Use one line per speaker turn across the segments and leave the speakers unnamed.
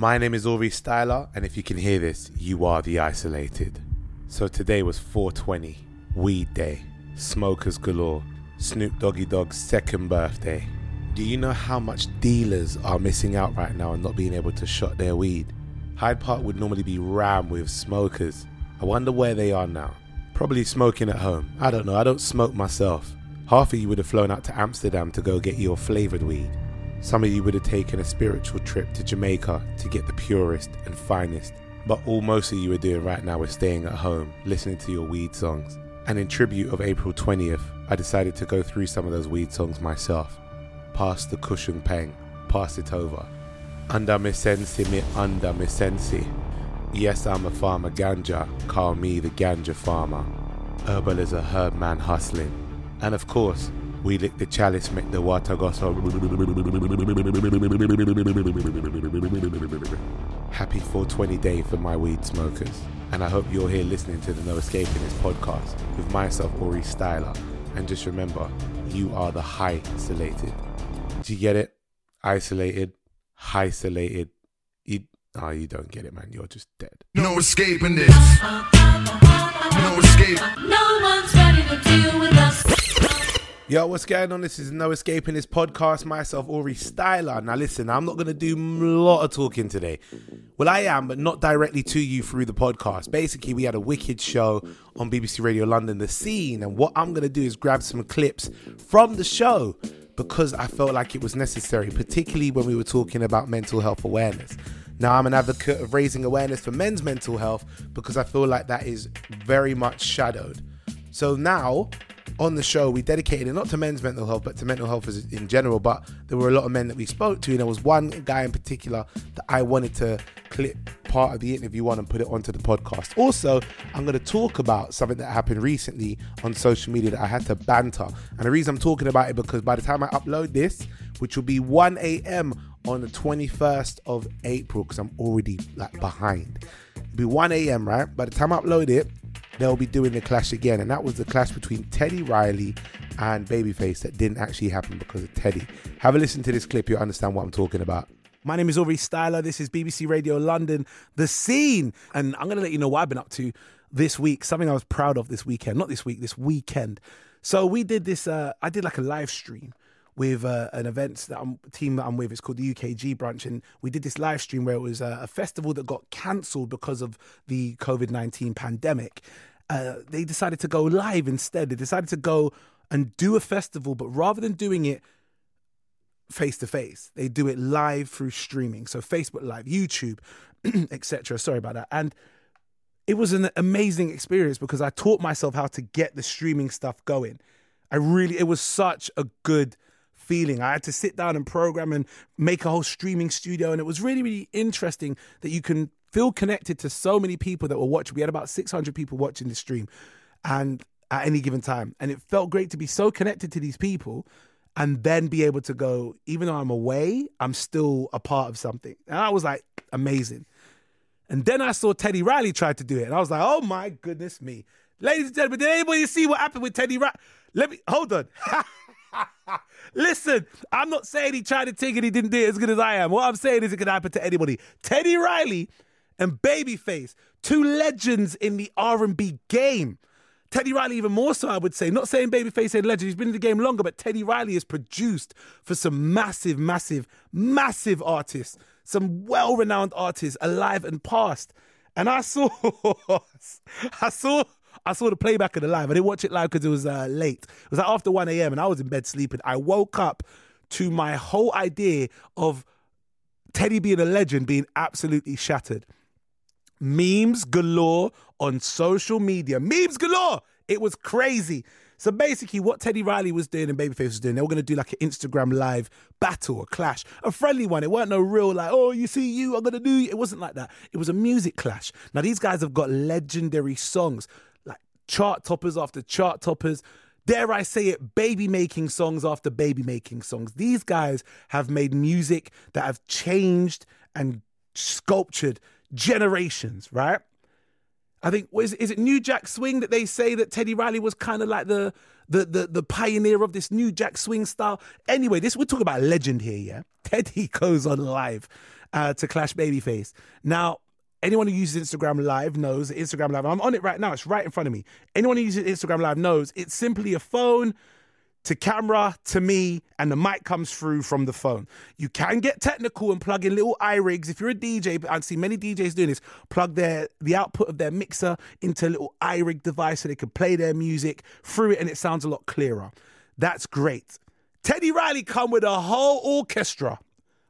My name is Ori Styler, and if you can hear this, you are the isolated. So today was 420, Weed Day, Smokers Galore, Snoop Doggy Dogg's second birthday. Do you know how much dealers are missing out right now and not being able to shot their weed? Hyde Park would normally be rammed with smokers. I wonder where they are now. Probably smoking at home. I don't know, I don't smoke myself. Half of you would have flown out to Amsterdam to go get your flavored weed. Some of you would have taken a spiritual trip to Jamaica to get the purest and finest. But all most of you are doing right now is staying at home, listening to your weed songs. And in tribute of April 20th, I decided to go through some of those weed songs myself. Pass the cushion peng, pass it over. Under me sensi, me under me sensi. Yes, I'm a farmer ganja, call me the ganja farmer. Herbal is a herb man hustling. And of course, we lick the chalice, make the water go so. Happy 420 day for my weed smokers. And I hope you're here listening to the No Escaping This podcast with myself, Ori Styler. And just remember, you are the high isolated. Do you get it? Isolated, high isolated. You, oh, you don't get it, man. You're just dead.
No escaping this. No escape.
No one's ready to deal with us.
Yo, what's going on? This is No Escaping This podcast. Myself, Ori Styler. Now, listen, I'm not going to do a lot of talking today. Well, I am, but not directly to you through the podcast. Basically, we had a wicked show on BBC Radio London, The Scene. And what I'm going to do is grab some clips from the show because I felt like it was necessary, particularly when we were talking about mental health awareness. Now, I'm an advocate of raising awareness for men's mental health because I feel like that is very much shadowed. So now, on the show, we dedicated it not to men's mental health, but to mental health in general. But there were a lot of men that we spoke to, and there was one guy in particular that I wanted to clip part of the interview on and put it onto the podcast. Also, I'm going to talk about something that happened recently on social media that I had to banter. And the reason I'm talking about it because by the time I upload this, which will be 1 a.m. on the 21st of April, because I'm already like behind. It'll be 1 a.m. right? By the time I upload it, they'll be doing the clash again, and that was the clash between Teddy Riley and Babyface that didn't actually happen because of Teddy. Have a listen to this clip, you'll understand what I'm talking about. My name is Ori Styler. This is BBC Radio London, The Scene, and I'm going to let you know what I've been up to this week. Something I was proud of this weekend, not this week, this weekend. So we did this. Uh, I did like a live stream with uh, an event that I'm team that I'm with. It's called the UKG branch, and we did this live stream where it was uh, a festival that got cancelled because of the COVID nineteen pandemic. Uh, they decided to go live instead. They decided to go and do a festival, but rather than doing it face to face, they do it live through streaming. So Facebook Live, YouTube, etc. Sorry about that. And it was an amazing experience because I taught myself how to get the streaming stuff going. I really, it was such a good feeling. I had to sit down and program and make a whole streaming studio. And it was really, really interesting that you can feel connected to so many people that were watching. We had about 600 people watching the stream and at any given time. And it felt great to be so connected to these people and then be able to go, even though I'm away, I'm still a part of something. And I was like, amazing. And then I saw Teddy Riley try to do it. And I was like, oh my goodness me. Ladies and gentlemen, did anybody see what happened with Teddy Riley? Let me, hold on. Listen, I'm not saying he tried to take it, he didn't do it as good as I am. What I'm saying is it could happen to anybody. Teddy Riley and Babyface, two legends in the R&B game. Teddy Riley, even more so, I would say. Not saying Babyface ain't a legend, he's been in the game longer, but Teddy Riley has produced for some massive, massive, massive artists, some well renowned artists, alive and past. And I saw, I saw, I saw the playback of the live. I didn't watch it live because it was uh, late. It was like after 1 a.m. and I was in bed sleeping. I woke up to my whole idea of Teddy being a legend being absolutely shattered memes galore on social media. Memes galore. It was crazy. So basically, what Teddy Riley was doing and Babyface was doing, they were going to do like an Instagram live battle, a clash, a friendly one. It weren't no real like, oh, you see you, I'm going to do you. It wasn't like that. It was a music clash. Now, these guys have got legendary songs, like chart toppers after chart toppers. Dare I say it, baby making songs after baby making songs. These guys have made music that have changed and sculptured generations, right? I think is, is it New Jack Swing that they say that Teddy Riley was kind of like the, the the the pioneer of this New Jack Swing style. Anyway, this we're talking about legend here, yeah. Teddy goes on live uh, to clash Babyface. Now, anyone who uses Instagram Live knows Instagram Live. I'm on it right now. It's right in front of me. Anyone who uses Instagram Live knows it's simply a phone to camera to me and the mic comes through from the phone. You can get technical and plug in little iRigs. If you're a DJ, but I see many DJs doing this, plug their the output of their mixer into a little iRig device so they can play their music through it and it sounds a lot clearer. That's great. Teddy Riley come with a whole orchestra.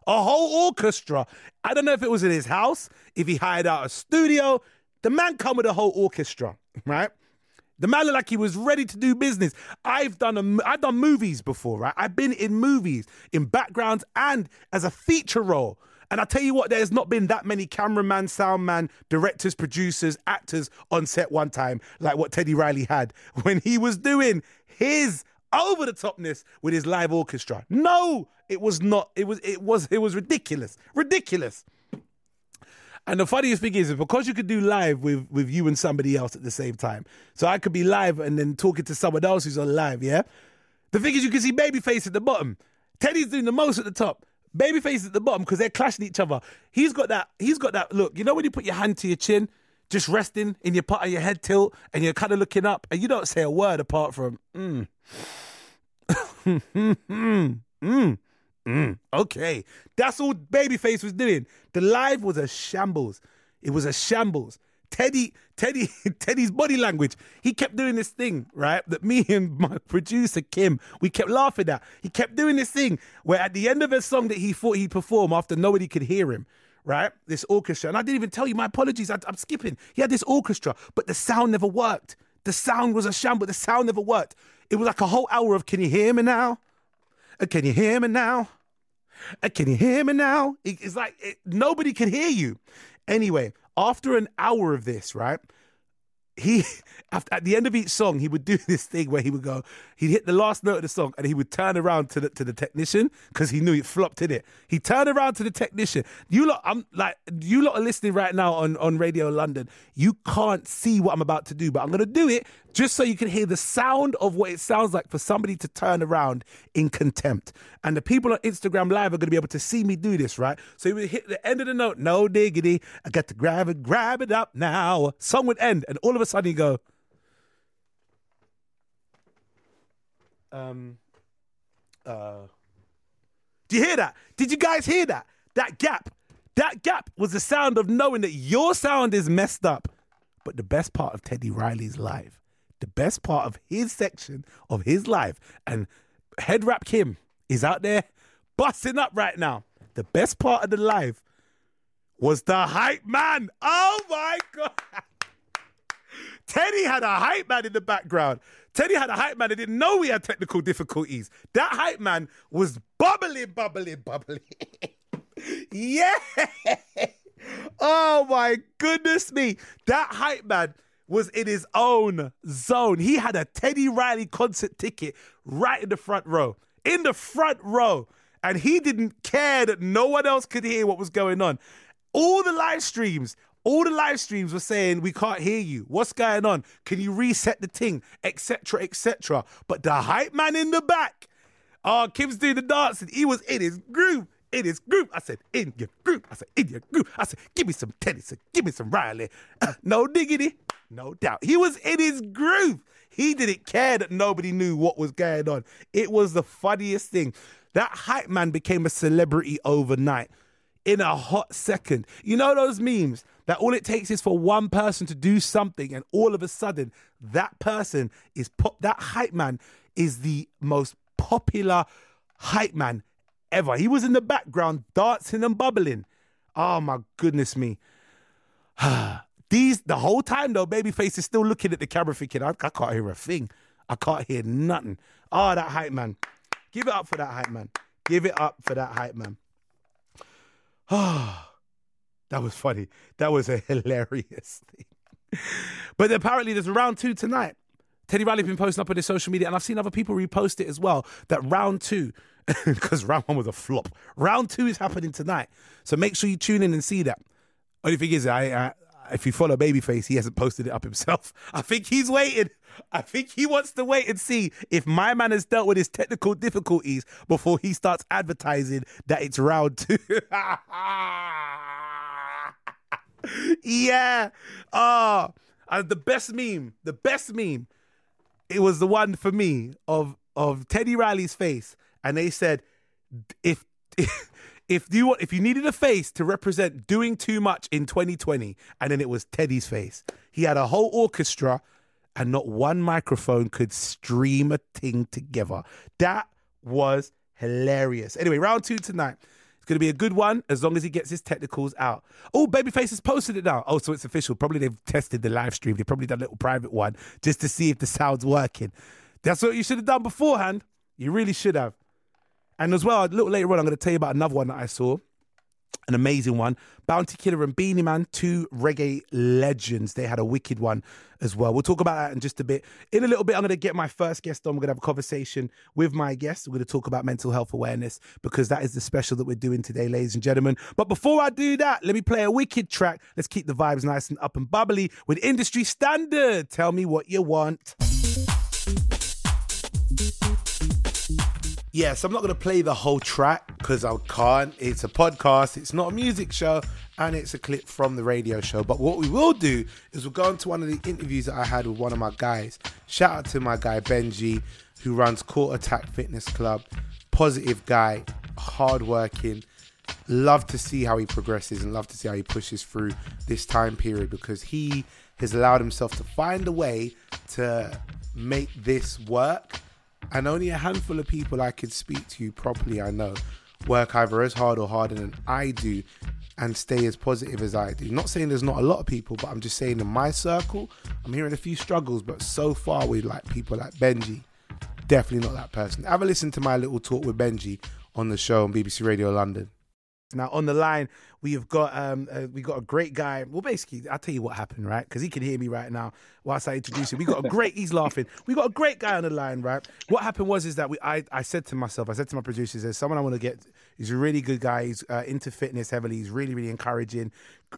A whole orchestra. I don't know if it was in his house, if he hired out a studio. The man come with a whole orchestra, right? The man looked like he was ready to do business. I've done a, I've done movies before, right? I've been in movies, in backgrounds, and as a feature role. And I tell you what, there's not been that many cameraman, soundman, directors, producers, actors on set one time like what Teddy Riley had when he was doing his over the topness with his live orchestra. No, it was not. It was it was it was ridiculous. Ridiculous. And the funniest thing is, is because you could do live with, with you and somebody else at the same time. So I could be live and then talking to someone else who's on live, yeah? The thing is, you can see Babyface at the bottom. Teddy's doing the most at the top. Babyface at the bottom because they're clashing each other. He's got that. He's got that look. You know when you put your hand to your chin, just resting in your part of your head tilt, and you're kind of looking up, and you don't say a word apart from mm. mm, mm. Okay, that's all Babyface was doing. The live was a shambles. It was a shambles. Teddy, Teddy, Teddy's body language. He kept doing this thing, right? That me and my producer Kim, we kept laughing at. He kept doing this thing where at the end of a song that he thought he'd perform after nobody could hear him, right? This orchestra, and I didn't even tell you. My apologies. I, I'm skipping. He had this orchestra, but the sound never worked. The sound was a shambles. The sound never worked. It was like a whole hour of "Can you hear me now? Uh, Can you hear me now? Uh, Can you hear me now? It- It's like it, nobody can hear you. Anyway, after an hour of this, right? He after, at the end of each song, he would do this thing where he would go, he'd hit the last note of the song, and he would turn around to the to the technician because he knew it flopped in it. He turned around to the technician. You lot, I'm like, you lot are listening right now on on Radio London. You can't see what I'm about to do, but I'm gonna do it just so you can hear the sound of what it sounds like for somebody to turn around in contempt. And the people on Instagram Live are gonna be able to see me do this, right? So he would hit the end of the note, no diggity. I got to grab it, grab it up now. Song would end, and all of a sudden go. Um. Uh. Do you hear that? Did you guys hear that? That gap. That gap was the sound of knowing that your sound is messed up. But the best part of Teddy Riley's live, the best part of his section of his live, and Head Rap Kim is out there busting up right now. The best part of the live was the hype man. Oh my God. Teddy had a hype man in the background. Teddy had a hype man that didn't know we had technical difficulties. That hype man was bubbling, bubbling, bubbling. yeah. Oh my goodness me. That hype man was in his own zone. He had a Teddy Riley concert ticket right in the front row. In the front row. And he didn't care that no one else could hear what was going on. All the live streams, all the live streams were saying, We can't hear you. What's going on? Can you reset the thing? Etc. etc. But the hype man in the back, oh, Kim's doing the dancing. He was in his groove. In his groove. I said, in your group, I said, in your group, I said, give me some said, give me some Riley. Uh, no diggity. No doubt. He was in his groove. He didn't care that nobody knew what was going on. It was the funniest thing. That hype man became a celebrity overnight in a hot second. You know those memes that all it takes is for one person to do something, and all of a sudden, that person is pop. That hype man is the most popular hype man ever. He was in the background dancing and bubbling. Oh my goodness me. These the whole time though, Babyface is still looking at the camera thinking, I, I can't hear a thing. I can't hear nothing. Oh, that hype man. Give it up for that hype man. Give it up for that hype man. Ah, that was funny. That was a hilarious thing. But apparently, there's a round two tonight. Teddy Riley's been posting up on his social media, and I've seen other people repost it as well. That round two, because round one was a flop. Round two is happening tonight, so make sure you tune in and see that. Only thing is, I, I if you follow Babyface, he hasn't posted it up himself. I think he's waiting. I think he wants to wait and see if my man has dealt with his technical difficulties before he starts advertising that it's round two. Yeah. Oh, the best meme, the best meme. It was the one for me of of Teddy Riley's face, and they said, if if you want, if you needed a face to represent doing too much in 2020, and then it was Teddy's face. He had a whole orchestra, and not one microphone could stream a thing together. That was hilarious. Anyway, round two tonight. Going to be a good one as long as he gets his technicals out. Oh, Babyface has posted it now. Oh, so it's official. Probably they've tested the live stream. They probably done a little private one just to see if the sound's working. That's what you should have done beforehand. You really should have. And as well, a little later on, I'm going to tell you about another one that I saw. An amazing one. Bounty Killer and Beenie Man, two reggae legends. They had a wicked one as well. We'll talk about that in just a bit. In a little bit, I'm going to get my first guest on. We're going to have a conversation with my guest. We're going to talk about mental health awareness because that is the special that we're doing today, ladies and gentlemen. But before I do that, let me play a wicked track. Let's keep the vibes nice and up and bubbly with industry standard. Tell me what you want. Yes, I'm not going to play the whole track because I can't. It's a podcast, it's not a music show, and it's a clip from the radio show. But what we will do is we'll go on to one of the interviews that I had with one of my guys. Shout out to my guy Benji, who runs Core Attack Fitness Club. Positive guy, hardworking. Love to see how he progresses and love to see how he pushes through this time period because he has allowed himself to find a way to make this work and only a handful of people I could speak to properly I know work either as hard or harder than I do and stay as positive as I do. Not saying there's not a lot of people, but I'm just saying in my circle, I'm hearing a few struggles, but so far with like people like Benji, definitely not that person. Have a listen to my little talk with Benji on the show on BBC Radio London. Now on the line we have got um uh, we got a great guy. Well, basically, I'll tell you what happened, right? Because he can hear me right now whilst I introduce him. We got a great. he's laughing. We got a great guy on the line, right? What happened was is that we I I said to myself, I said to my producers, there's someone I want to get. He's a really good guy. He's uh, into fitness heavily. He's really really encouraging,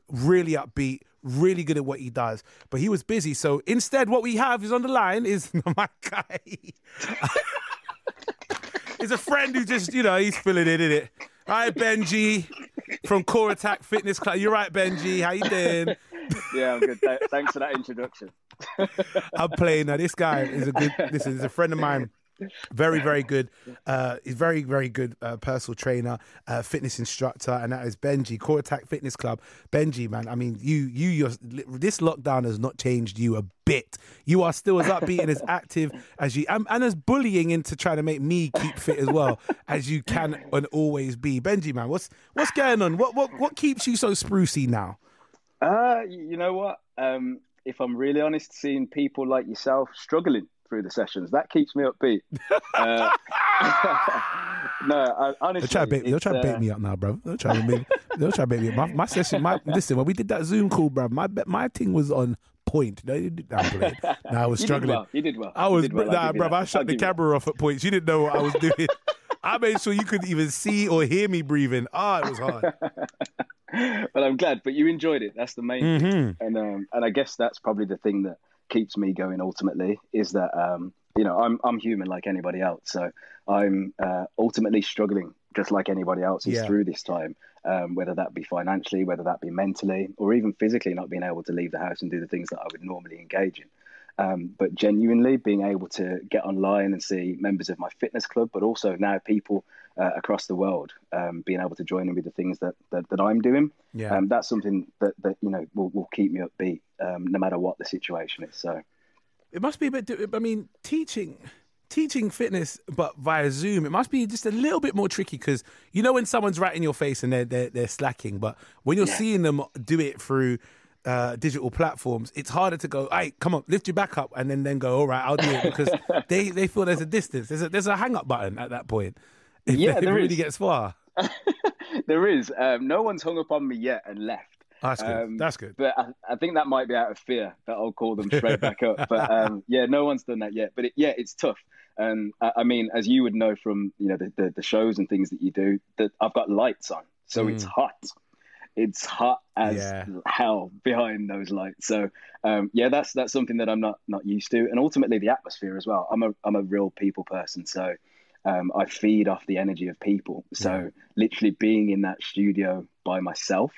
really upbeat. Really good at what he does, but he was busy. So instead, what we have is on the line is my guy. He's a friend who just, you know, he's filling in, in it. Hi, Benji from Core Attack Fitness Club. You're right, Benji. How you doing?
Yeah, I'm good. Thanks for that introduction.
I'm playing now. This guy is a good. This is a friend of mine. Very, very good. Uh, he's very, very good uh, personal trainer, uh, fitness instructor, and that is Benji, Core Attack Fitness Club. Benji, man, I mean, you, you, your this lockdown has not changed you a bit. You are still as upbeat and as active as you, and, and as bullying into trying to make me keep fit as well as you can and always be. Benji, man, what's what's going on? What what what keeps you so sprucey now?
Uh, you know what? Um, if I'm really honest, seeing people like yourself struggling through the sessions that keeps me upbeat. Uh, no, I,
They'll
honestly,
try to bait, they'll
it's,
try to bait
uh,
me up now, bro. They'll try to bait, they'll try to bait me up. My, my session, my listen, when we did that Zoom call, bro, my my thing was on point. No, you did playing. Nah, I was
You did
struggling.
well. You did well.
I was,
well.
Nah, bro. I
I'll
shut the
give you
camera off at points. You didn't know what I was doing. I made sure you couldn't even see or hear me breathing. Ah, it was hard.
But I'm glad. But you enjoyed it. That's the main
Mm-hmm.
thing. And um, and I guess that's probably the thing that keeps me going. Ultimately, is that um, you know I'm I'm human like anybody else. So I'm uh, ultimately struggling just like anybody else is
Yeah.
through this time. Um, whether that be financially, whether that be mentally, or even physically, not being able to leave the house and do the things that I would normally engage in. Um, but genuinely being able to get online and see members of my fitness club, but also now people uh, across the world um, being able to join in with the things that, that, that I'm doing.
Yeah.
Um, that's something that, that you know will, will keep me upbeat um, no matter what the situation is. So
It must be a bit. I mean, teaching teaching fitness, but via Zoom, it must be just a little bit more tricky because you know when someone's right in your face and they're they're, they're slacking, but when you're seeing them do it through. Uh, digital platforms, it's harder to go. Hey, come on, lift your back up, and then then go. All right, I'll do it because they they feel there's a distance. There's a there's a hang up button at that point. If
Yeah,
it really
is.
gets far.
there is um, no one's hung up on me yet and left.
That's good.
Um,
that's good.
But I, I think that might be out of fear that I'll call them straight back up. But um, yeah, no one's done that yet. But it, yeah, it's tough. Um, I, I mean, as you would know from you know the, the, the shows and things that you do, that I've got lights on, so
Mm.
it's hot. It's hot as
Yeah.
hell behind those lights. So um, yeah, that's that's something that I'm not not used to, and ultimately the atmosphere as well. I'm a I'm a real people person, so um, I feed off the energy of people. So literally being in that studio by myself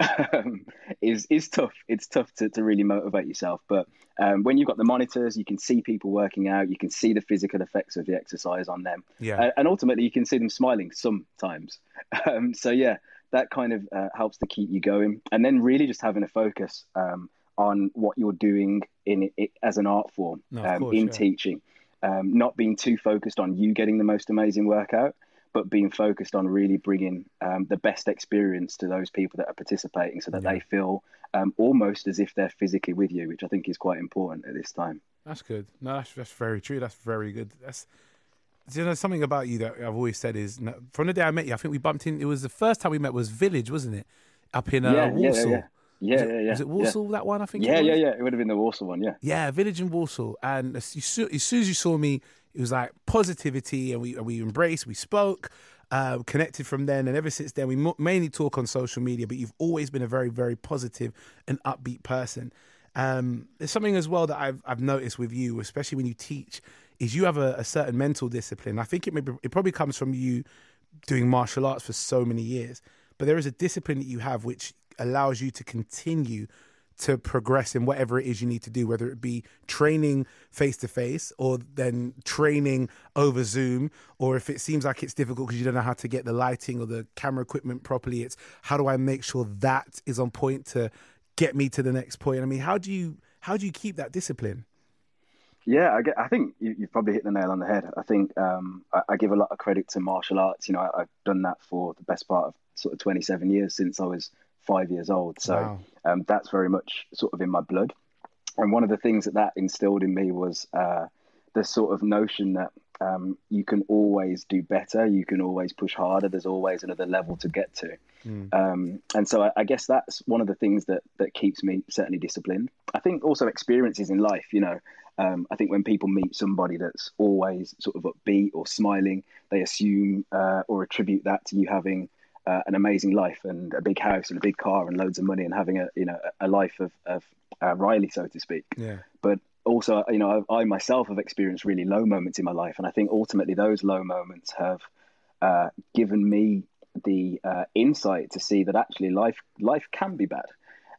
um, is is tough. It's tough to, to really motivate yourself. But um, when you've got the monitors, you can see people working out. You can see the physical effects of the exercise on them.
Yeah.
Uh, and ultimately, you can see them smiling sometimes. Um, so yeah, that kind of uh, helps to keep you going. And then really just having a focus um, on what you're doing in it as an art form
No,
um,
course,
in
yeah.
teaching. Um, not being too focused on you getting the most amazing workout, but being focused on really bringing um, the best experience to those people that are participating so that
Yeah.
they feel um, almost as if they're physically with you, which I think is quite important at this time.
That's good. No, that's that's very true. That's very good. That's you know something about you that I've always said is from the day I met you. I think we bumped in. It was the first time we met was Village, wasn't it? Up in uh,
yeah, yeah,
Walsall.
yeah, yeah, yeah,
it,
yeah.
Was it Walsall that one? I think.
Yeah, yeah, yeah. It would have been the Walsall one. Yeah.
Yeah, Village in Walsall. And as soon as you saw me, it was like positivity, and we and we embraced, we spoke, uh, connected from then, and ever since then, we mo- mainly talk on social media. But you've always been a very, very positive and upbeat person. Um, there's something as well that I've I've noticed with you, especially when you teach, is you have a, a certain mental discipline. I think it maybe it probably comes from you doing martial arts for so many years, but there is a discipline that you have which allows you to continue to progress in whatever it is you need to do, whether it be training face to face or then training over Zoom, or if it seems like it's difficult because you don't know how to get the lighting or the camera equipment properly, it's how do I make sure that is on point to get me to the next point? I mean, how do you how do you keep that discipline?
Yeah, I, get, I think you, you've probably hit the nail on the head. I think um, I, I give a lot of credit to martial arts. You know, I, I've done that for the best part of sort of 27 years since I was five years old. So
Wow.
um, that's very much sort of in my blood. And one of the things that that instilled in me was uh, the sort of notion that um, you can always do better, you can always push harder. There's always another level to get to. Um, and so I, I guess that's one of the things that that keeps me certainly disciplined. I think also experiences in life. You know, um, I think when people meet somebody that's always sort of upbeat or smiling, they assume uh, or attribute that to you having uh, an amazing life and a big house and a big car and loads of money and having a you know a life of of uh, Riley, so to speak.
Yeah.
but also you know I, I myself have experienced really low moments in my life and i think ultimately those low moments have uh, given me the uh, insight to see that actually life life can be bad.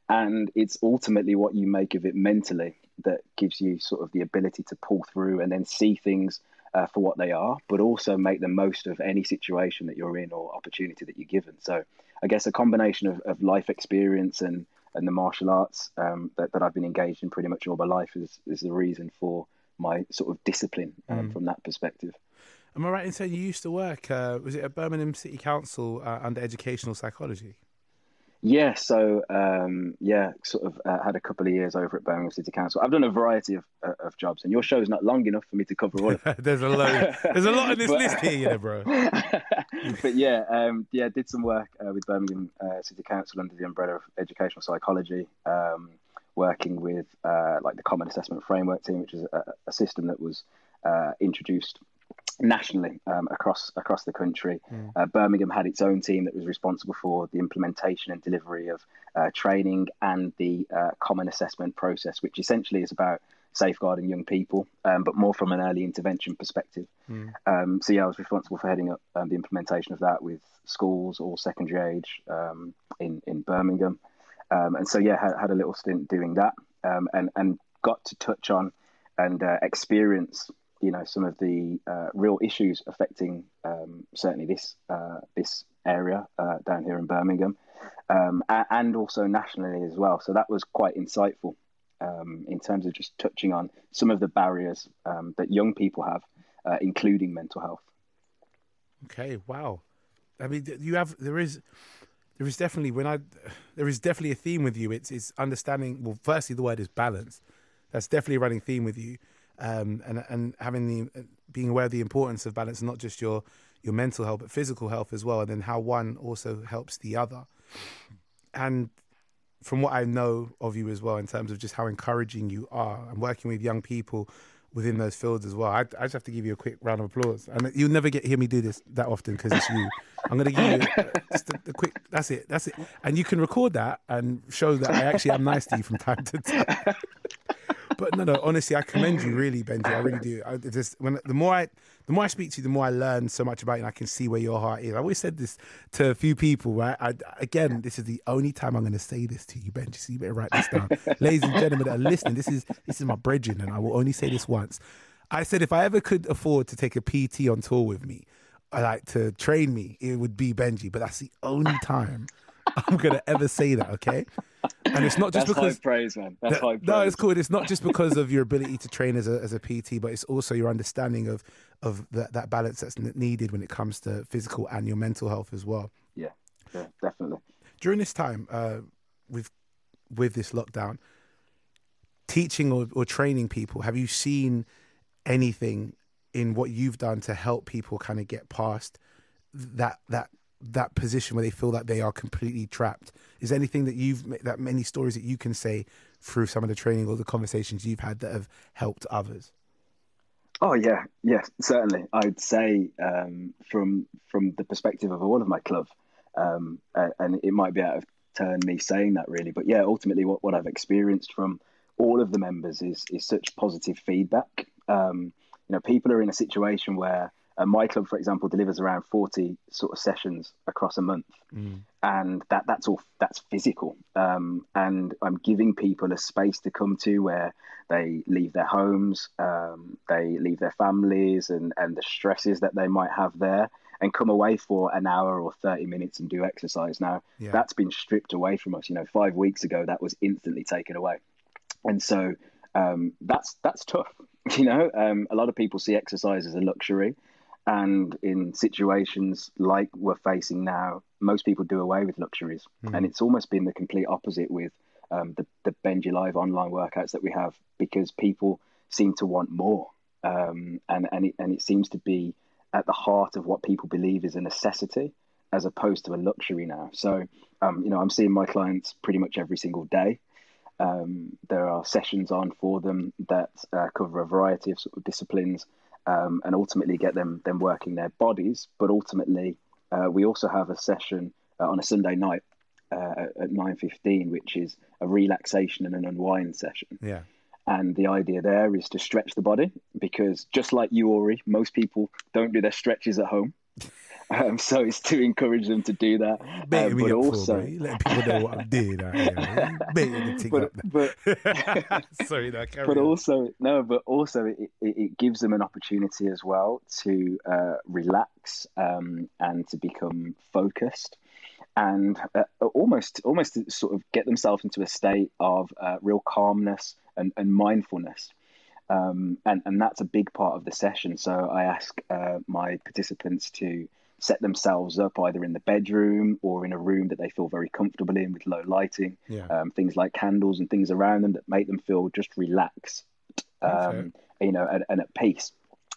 And it's ultimately what you make of it mentally that gives you sort of the ability to pull through and then see things uh, for what they are but also make the most of any situation that you're in or opportunity that you're given so i guess a combination of, of life experience and and the martial arts um, that, that I've been engaged in pretty much all my life is, is the reason for my sort of discipline um, from that perspective.
Am I right in saying you used to work? Uh, was it at Birmingham City Council uh, under educational psychology?
Yeah, so um, yeah, sort of uh, had a couple of years over at Birmingham City Council. I've done a variety of, uh, of jobs, and your show's not long enough for me to cover all of it.
there's a lot. There's a lot in this
But-
list here, you know, bro.
but yeah, um, yeah, did some work uh, with Birmingham uh, City Council under the umbrella of educational psychology, um, working with uh, like the Common Assessment Framework team, which is a, a system that was uh, introduced nationally um, across across the country. Uh, Birmingham had its own team that was responsible for the implementation and delivery of uh, training and the uh, common assessment process, which essentially is about safeguarding young people, um, but more from an early intervention perspective. Um, so yeah, I was responsible for heading up um, the implementation of that with schools or secondary age um, in in Birmingham, um, and so yeah, had, had a little stint doing that, um, and and got to touch on and uh, experience you know some of the uh, real issues affecting um, certainly this uh, this area uh, down here in Birmingham, um, and also nationally as well. So that was quite insightful um, in terms of just touching on some of the barriers um, that young people have, uh, including mental health.
Okay, wow. I mean, you have there is there is definitely when I there is definitely a theme with you. It's it's understanding. Well, firstly, the word is balance. That's definitely a running theme with you, um, and and having the being aware of the importance of balance, not just your your mental health, but physical health as well, and then how one also helps the other. And from what I know of you as well, in terms of just how encouraging you are and working with young people within those fields as well, I, I just have to give you a quick round of applause. And you'll never get hear me do this that often because it's you. I'm gonna give you just a, a quick. That's it. That's it. And you can record that and show that I actually am nice to you from time to time. But no, no. Honestly, I commend you, really, Benji. I really do. I just when the more I, the more I speak to you, the more I learn so much about you, and I can see where your heart is. I always said this to a few people. Right? I, again, this is the only time I'm going to say this to you, Benji. So you better write this down, ladies and gentlemen that are listening. This is this is my bridging, and I will only say this once. I said if I ever could afford to take a PT on tour with me, I like to train me, it would be Benji. But that's the only time I'm gonna ever say that. Okay, and it's not just
That's
because
high praise, man. That's high praise.
no, it's cool. It's not just because of your ability to train as a as a PT, but it's also your understanding of of that that balance that's needed when it comes to physical and your mental health as well.
Yeah, yeah, definitely.
During this time, uh, with with this lockdown, teaching or, or training people, have you seen anything in what you've done to help people kind of get past that that that position where they feel that they are completely trapped? Is there anything that you've made that many stories that you can say through some of the training or the conversations you've had that have helped others?
Oh yeah, yes, certainly. I'd say um, from from the perspective of all of my club, um, and it might be out of turn me saying that really, but yeah, ultimately what, what I've experienced from all of the members is is such positive feedback. Um, you know, people are in a situation where uh, my club, for example, delivers around forty sort of sessions across a month, and that that's all that's physical. Um, and I'm giving people a space to come to where they leave their homes, um, they leave their families, and and the stresses that they might have there, and come away for an hour or thirty minutes and do exercise. Now
Yeah.
that's been stripped away from us. You know, five weeks ago that was instantly taken away, and so um, that's that's tough. You know, um, a lot of people see exercise as a luxury, and in situations like we're facing now, most people do away with luxuries, and it's almost been the complete opposite with um, the the Benji Live online workouts that we have because people seem to want more, um, and and it, and it seems to be at the heart of what people believe is a necessity as opposed to a luxury now. So, um, you know, I'm seeing my clients pretty much every single day. Um, there are sessions on for them that uh, cover a variety of sort of disciplines um, and ultimately get them them working their bodies. But ultimately, uh, we also have a session uh, on a Sunday night uh, at nine fifteen, which is a relaxation and an unwind session.
Yeah.
And the idea there is to stretch the body because just like you, Ori, most people don't do their stretches at home. Um, so it's to encourage them to do that. Um, but also,
for. You people know what I'm doing out here. Baiting the thing
but, but
Sorry, no,
but
on.
also no, but also it, it, it gives them an opportunity as well to uh, relax um, and to become focused and uh, almost almost to sort of get themselves into a state of uh, real calmness and, and mindfulness. Um, and, and that's a big part of the session. So I ask uh, my participants to set themselves up either in the bedroom or in a room that they feel very comfortable in with low lighting,
Yeah.
um, things like candles and things around them that make them feel just relaxed, um, you know, and, and at peace.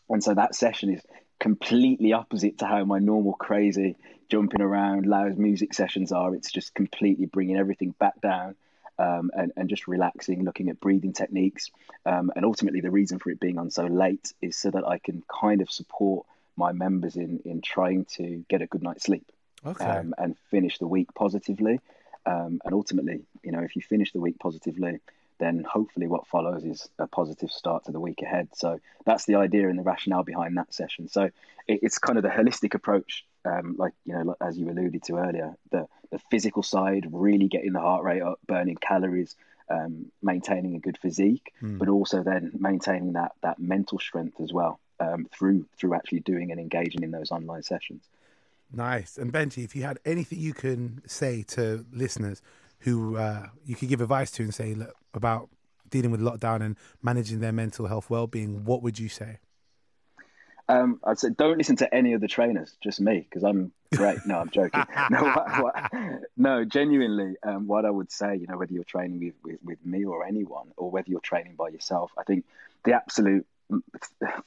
And so that session is completely opposite to how my normal crazy jumping around loud music sessions are. It's just completely bringing everything back down um, and, and just relaxing, looking at breathing techniques. Um, and ultimately, the reason for it being on so late is so that I can kind of support my members in, in trying to get a good night's sleep
Okay.
um, and finish the week positively. Um, and ultimately, you know, if you finish the week positively, then hopefully what follows is a positive start to the week ahead. So that's the idea and the rationale behind that session. So it, it's kind of the holistic approach, um, like you know, as you alluded to earlier, the the physical side, really getting the heart rate up, burning calories, um, maintaining a good physique, but also then maintaining that that mental strength as well um, through through actually doing and engaging in those online sessions.
Nice. And Benji, if you had anything you can say to listeners who uh, you could give advice to and say look, about dealing with lockdown and managing their mental health well-being, what would you say?
Um, I'd say don't listen to any of the trainers, just me, because I'm great. No, I'm joking. no, what, what, no, genuinely, um, what I would say, you know, whether you're training with, with, with me or anyone, or whether you're training by yourself, I think the absolute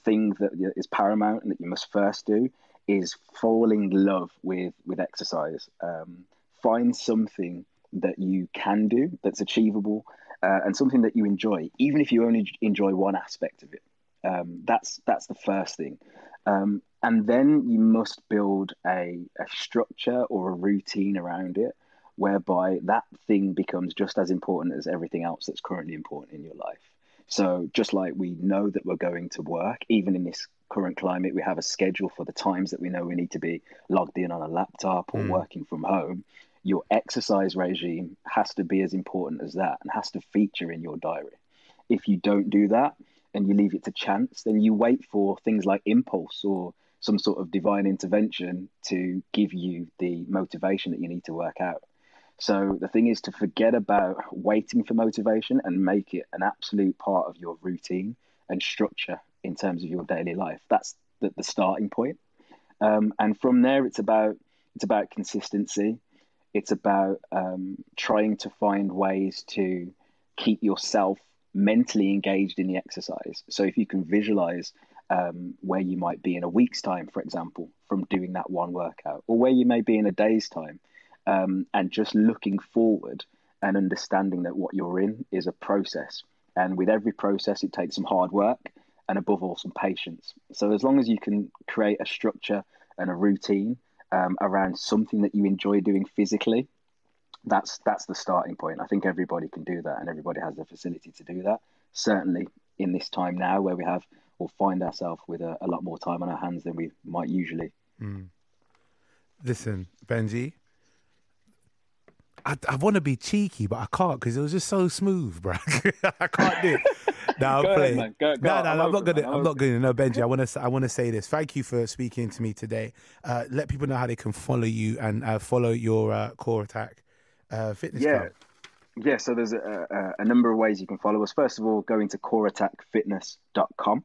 thing that is paramount and that you must first do is fall in love with with exercise. Um, find something that you can do that's achievable uh, and something that you enjoy, even if you only enjoy one aspect of it. Um, that's that's the first thing. Um, and then you must build a, a structure or a routine around it whereby that thing becomes just as important as everything else that's currently important in your life. So, just like we know that we're going to work, even in this current climate, we have a schedule for the times that we know we need to be logged in on a laptop or hmm. working from home. Your exercise regime has to be as important as that and has to feature in your diary. If you don't do that and you leave it to chance, then you wait for things like impulse or some sort of divine intervention to give you the motivation that you need to work out. So the thing is to forget about waiting for motivation and make it an absolute part of your routine and structure in terms of your daily life. That's the, the starting point. Um, and from there, it's about it's about consistency. It's about um, trying to find ways to keep yourself mentally engaged in the exercise. So if you can visualize um, where you might be in a week's time, for example, from doing that one workout, or where you may be in a day's time, um, and just looking forward and understanding that what you're in is a process. And with every process, it takes some hard work and above all, some patience. So as long as you can create a structure and a routine um, around something that you enjoy doing physically, that's that's the starting point. I think everybody can do that, and everybody has the facility to do that. Certainly in this time now, where we have or find ourselves with a, a lot more time on our hands than we might usually.
Listen, Benji. I, I want to be cheeky, but I can't because it was just so smooth, bro. I can't do it. No, I'm
ahead,
playing.
Go- go
no, no,
I'm
I'm not gonna.
man.
I'm
I'm
not gonna. No, Benji. I want to. I want to say this. Thank you for speaking to me today. Uh, let people know how they can follow you and uh, follow your uh, core attack uh, fitness
Yeah.
club.
Yeah, so there's a, a, a number of ways you can follow us. First of all, go into coreattackfitness.com.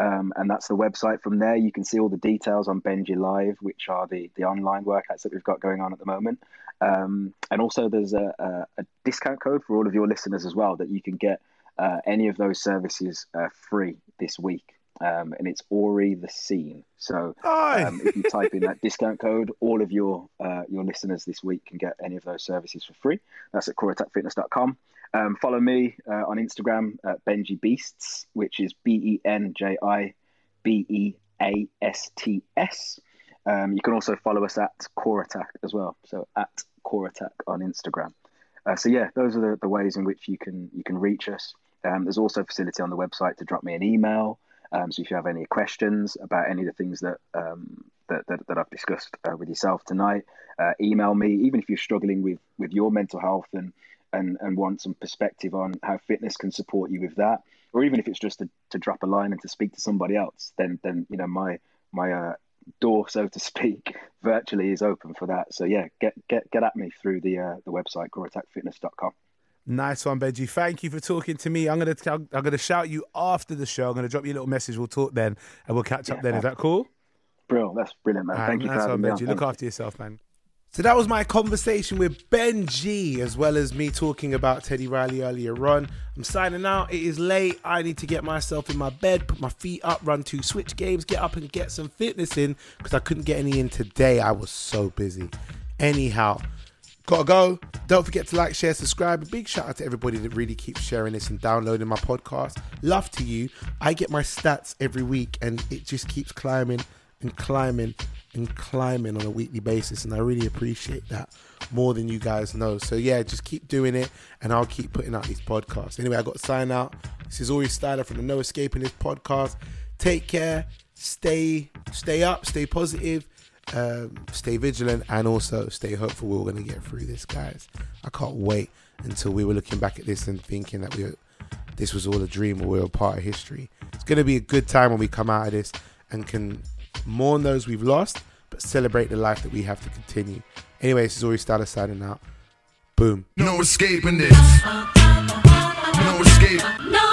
Um, and that's the website. From there, you can see all the details on Benji Live, which are the, the online workouts that we've got going on at the moment. Um, and also, there's a, a, a discount code for all of your listeners as well that you can get uh, any of those services uh, free this week. Um, and it's Ori the Scene. So um, if you type in that discount code, all of your uh, your listeners this week can get any of those services for free. That's at coreattackfitness.com. Um, follow me uh, on Instagram at Benji Beasts, which is B E N J I B E A S T S. Um, you can also follow us at Core Attack as well. So at Core Attack on Instagram. Uh, so yeah, those are the, the ways in which you can you can reach us. Um, there's also a facility on the website to drop me an email. Um, so if you have any questions about any of the things that um, that, that, that I've discussed uh, with yourself tonight, uh, email me. Even if you're struggling with with your mental health and and and want some perspective on how fitness can support you with that, or even if it's just to, to drop a line and to speak to somebody else, then then you know my my uh, door, so to speak, virtually is open for that. So yeah, get get get at me through the uh, the website coreattackfitness.com.
Nice one, Benji. Thank you for talking to me. I'm gonna I'm gonna shout you after the show. I'm gonna drop you a little message. We'll talk then, and we'll catch up then. Is that cool?
Bro, that's brilliant, man. Thank you for
nice one. Benji.
Thank
Look
you.
after yourself, man. So that was my conversation with Benji, as well as me talking about Teddy Riley earlier on. I'm signing out. It is late. I need to get myself in my bed, put my feet up, run two switch games, get up and get some fitness in because I couldn't get any in today. I was so busy. Anyhow, gotta go. Don't forget to like, share, subscribe. A big shout out to everybody that really keeps sharing this and downloading my podcast. Love to you. I get my stats every week and it just keeps climbing and climbing and climbing on a weekly basis. And I really appreciate that more than you guys know. So yeah, just keep doing it and I'll keep putting out these podcasts. Anyway, I got to sign out. This is Ori Styler from the No Escaping This podcast. Take care. Stay stay up, stay positive um, stay vigilant and also stay hopeful we're going to get through this guys i can't wait until we were looking back at this and thinking that we were, this was all a dream or we were part of history it's going to be a good time when we come out of this and can mourn those we've lost, but celebrate the life that we have to continue. Anyway, this is Ori starting signing out. Boom.
No escaping this. No escape. No.